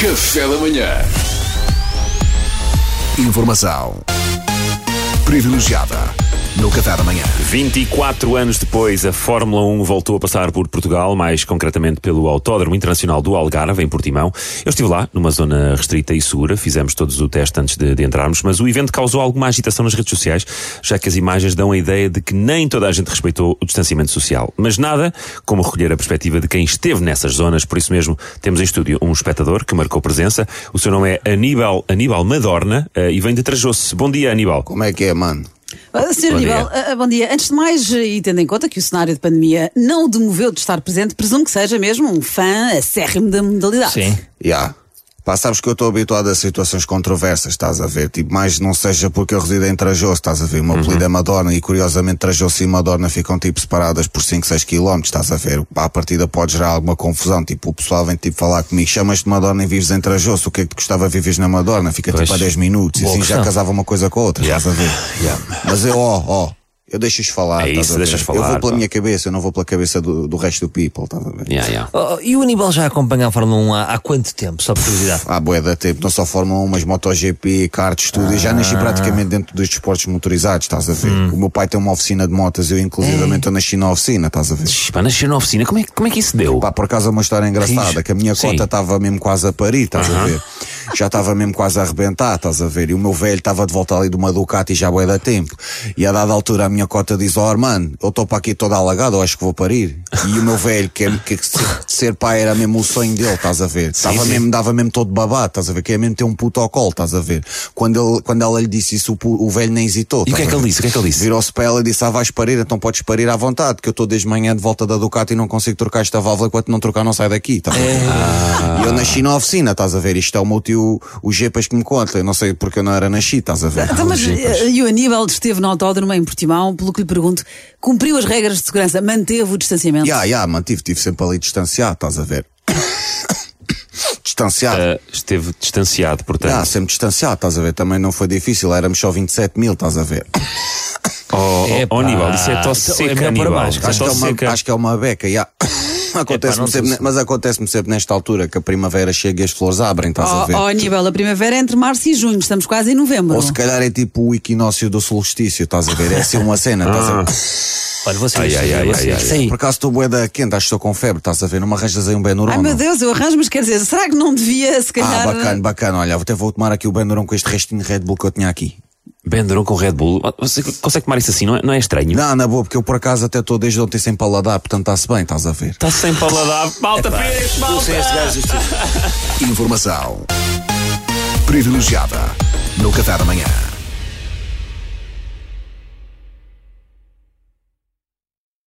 Café da manhã. Informação privilegiada no Café da Manhã. 24 anos depois, a Fórmula 1 voltou a passar por Portugal, mais concretamente pelo Autódromo Internacional do Algarve, em Portimão. Eu estive lá, numa zona restrita e segura, fizemos todos o teste antes de, de, entrarmos, mas o evento causou alguma agitação nas redes sociais, já que as imagens dão a ideia de que nem toda a gente respeitou o distanciamento social. Mas nada como recolher a perspectiva de quem esteve nessas zonas, por isso mesmo temos em estúdio um espectador que marcou presença. O seu nome é Aníbal, Aníbal Madorna uh, e vem de Trajosse. Bom dia, Aníbal. Como é que é, mano? Uh, Sr. Aníbal, uh, bom dia. Antes de mais, e tendo em conta que o cenário de pandemia não o demoveu de estar presente, presumo que seja mesmo um fã acérrimo da modalidade. Sim. Já. Yeah. Pá, sabes que eu estou habituado a situações controversas, estás a ver? Tipo, mais não seja porque eu resido em Trajoso, estás a ver? O meu apelido uhum. é Madonna e curiosamente Trajoso e Madonna ficam tipo separadas por 5, 6 km, estás a ver? À partida pode gerar alguma confusão, tipo, o pessoal vem tipo falar comigo, chamas-te Madonna e vives em Trajoso, o que é que te gostava viver na Madonna? Fica pois. tipo a 10 minutos Boa e assim questão. já casava uma coisa com a outra, yeah. estás a ver? Yeah. Mas eu, ó, ó, eu deixo-os falar. É isso, deixas falar. Eu vou pela pá. minha cabeça, eu não vou pela cabeça do, do resto do people, estás a ver? Yeah, yeah. Oh, e o Aníbal já acompanha a Fórmula 1 há, há quanto tempo, só por curiosidade? Há boé da tempo, não só Fórmula 1, mas MotoGP, karts, tudo. Ah. E já nasci ah. praticamente dentro dos desportos motorizados, estás a ver? Hum. O meu pai tem uma oficina de motas, eu inclusivamente eu nasci na oficina, estás a ver? Pá, nasci na oficina, como é, como é que isso deu? Pá, por acaso é uma história engraçada, que a minha cota estava mesmo quase a parir, estás uh -huh. a ver? Já estava mesmo quase a arrebentar, estás a ver? E o meu velho estava de volta ali de uma Ducati já boé da tempo. E a dada altura a minha cota diz, ó, oh, mano, eu estou para aqui toda alagada, eu acho que vou parir. E o meu velho, que, é, que ser, ser, pai era mesmo o sonho dele, estás a ver? Estava mesmo, dava mesmo todo babado, estás a ver? Que é mesmo ter um puto ao colo, estás a ver? Quando, ele, quando ela lhe disse isso, o, o velho nem hesitou. E o que é que ele disse? O que é que ele disse? Virou-se para ela e disse, ah, vais parir, então podes parir à vontade, que eu estou desde manhã de volta da Ducati e não consigo trocar esta válvula, enquanto não trocar não sai daqui, estás a ver? Ah. E eu nasci na oficina, estás a ver? Isto é o meu tio, o G que me conta, eu não sei porque eu não era nascido, estás a ver? Então, mas, e o Aníbal esteve no autódromo em Portimão, pelo que lhe pergunto, cumpriu as regras de segurança, manteve o distanciamento? Já, já, mantive, estive sempre ali distanciado, estás a ver? distanciado. Uh, esteve distanciado, portanto. Já, sempre distanciado, estás a ver? Também não foi difícil, éramos só 27 mil, estás a ver? Oh, oh, Aníbal, isso é tosse seca, é Aníbal. Acho, que é uma, acho que é uma beca, já. Acontece sempre, mas acontece-me sempre nesta altura que a primavera chega e as flores abrem, estás oh, a ver? Oh, Aníbal, a primavera é entre março e junho, estamos quase em novembro. Ou se calhar é tipo o equinócio do solstício, estás a ver? É assim uma cena, estás a ver? Olha, vocês, ai, ai, ai, ai, Por acaso estou boeda quente, acho que estou com febre, estás a ver? Não me arranjas aí um Benuron. Ai meu Deus, eu arranjo, mas quer dizer, será que não devia, se calhar. Ah, bacana, bacana. Olha, até vou tomar aqui o Benuron com este restinho de Red Bull que eu tinha aqui. Benderon com Red Bull. Você consegue tomar isso assim? Não é, não é estranho? Não, na boa, porque eu por acaso até estou desde ontem sem paladar, portanto está-se bem, estás a ver. Está sem paladar. Malta, pires, malta! Informação privilegiada no Café da Manhã.